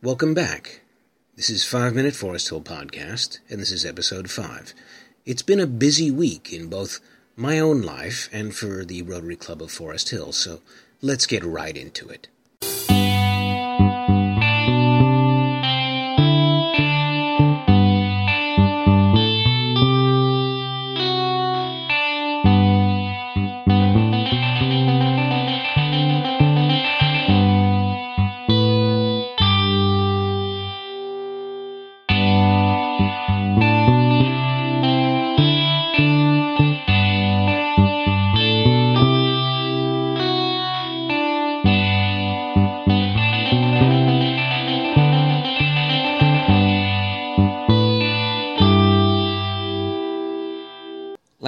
Welcome back. This is 5 Minute Forest Hill Podcast, and this is episode 5. It's been a busy week in both my own life and for the Rotary Club of Forest Hill, so let's get right into it.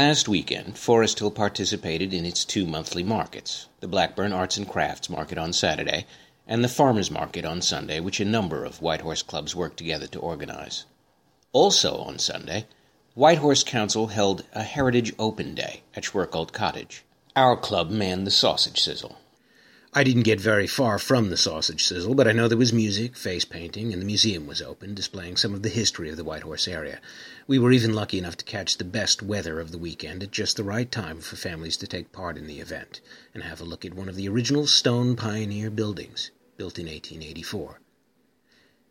Last weekend, Forest Hill participated in its two monthly markets the Blackburn Arts and Crafts Market on Saturday and the Farmers Market on Sunday, which a number of Whitehorse clubs worked together to organize. Also on Sunday, Whitehorse Council held a Heritage Open Day at Schwerkolt Cottage. Our club manned the sausage sizzle. I didn't get very far from the sausage sizzle, but I know there was music, face painting, and the museum was open, displaying some of the history of the White Horse area. We were even lucky enough to catch the best weather of the weekend at just the right time for families to take part in the event and have a look at one of the original stone pioneer buildings, built in 1884.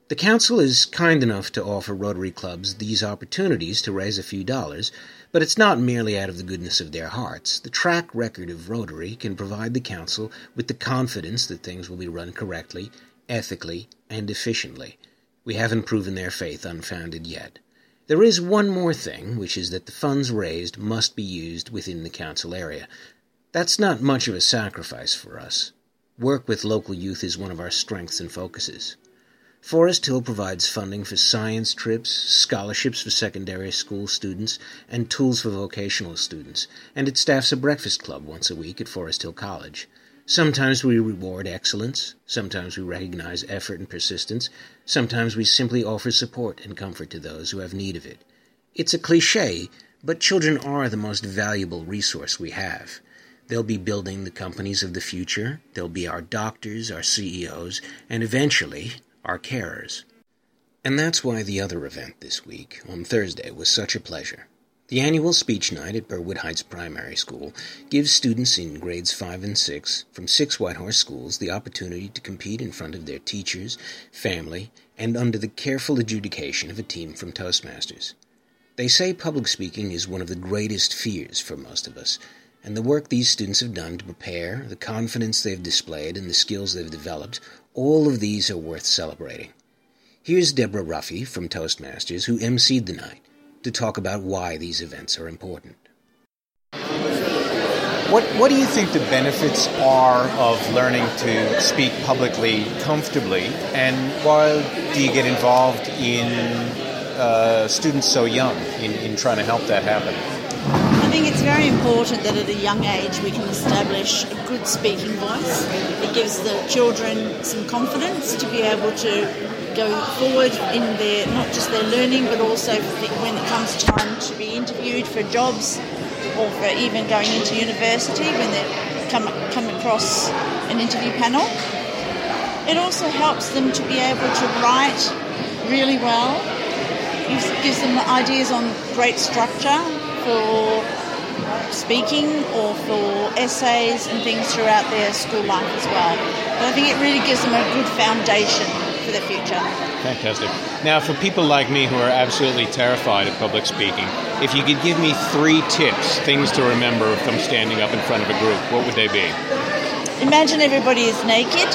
The Council is kind enough to offer Rotary clubs these opportunities to raise a few dollars, but it's not merely out of the goodness of their hearts. The track record of Rotary can provide the Council with the confidence that things will be run correctly, ethically, and efficiently. We haven't proven their faith unfounded yet. There is one more thing, which is that the funds raised must be used within the Council area. That's not much of a sacrifice for us. Work with local youth is one of our strengths and focuses. Forest Hill provides funding for science trips, scholarships for secondary school students, and tools for vocational students, and it staffs a breakfast club once a week at Forest Hill College. Sometimes we reward excellence, sometimes we recognize effort and persistence, sometimes we simply offer support and comfort to those who have need of it. It's a cliche, but children are the most valuable resource we have. They'll be building the companies of the future, they'll be our doctors, our CEOs, and eventually our carers. And that's why the other event this week, on Thursday, was such a pleasure. The annual speech night at Burwood Heights Primary School gives students in grades 5 and 6 from six Whitehorse schools the opportunity to compete in front of their teachers, family, and under the careful adjudication of a team from Toastmasters. They say public speaking is one of the greatest fears for most of us, and the work these students have done to prepare, the confidence they've displayed, and the skills they've developed all of these are worth celebrating. Here's Deborah Ruffy from Toastmasters, who emceed the night, to talk about why these events are important. What, what do you think the benefits are of learning to speak publicly comfortably, and why do you get involved in uh, students so young in, in trying to help that happen? I think it's very important that at a young age we can establish a good speaking voice. It gives the children some confidence to be able to go forward in their not just their learning but also when it comes time to be interviewed for jobs or for even going into university when they come come across an interview panel. It also helps them to be able to write really well. It gives them ideas on great structure for speaking or for essays and things throughout their school life as well. But I think it really gives them a good foundation for the future. Fantastic. Now, for people like me who are absolutely terrified of public speaking, if you could give me three tips, things to remember if I'm standing up in front of a group, what would they be? Imagine everybody is naked.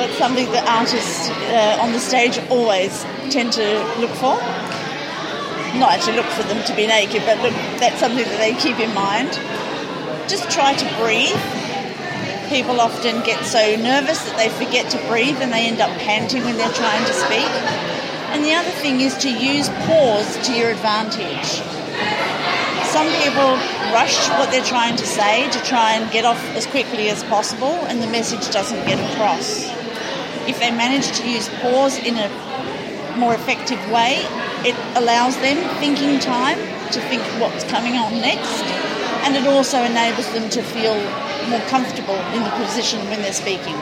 That's something that artists uh, on the stage always tend to look for not actually look for them to be naked, but look, that's something that they keep in mind. Just try to breathe. People often get so nervous that they forget to breathe and they end up panting when they're trying to speak. And the other thing is to use pause to your advantage. Some people rush what they're trying to say to try and get off as quickly as possible, and the message doesn't get across. If they manage to use pause in a more effective way, it allows them thinking time to think what's coming on next, and it also enables them to feel more comfortable in the position when they're speaking.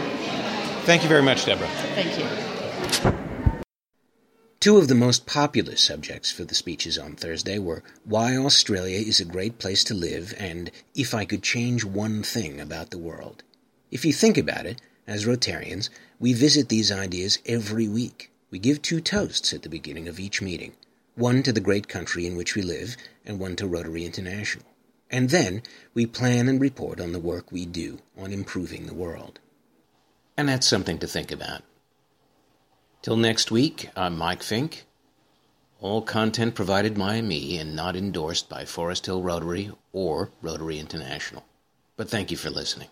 Thank you very much, Deborah. Thank you. Two of the most popular subjects for the speeches on Thursday were why Australia is a great place to live and if I could change one thing about the world. If you think about it, as Rotarians, we visit these ideas every week. We give two toasts at the beginning of each meeting one to the great country in which we live, and one to Rotary International. And then we plan and report on the work we do on improving the world. And that's something to think about. Till next week, I'm Mike Fink. All content provided by me and not endorsed by Forest Hill Rotary or Rotary International. But thank you for listening.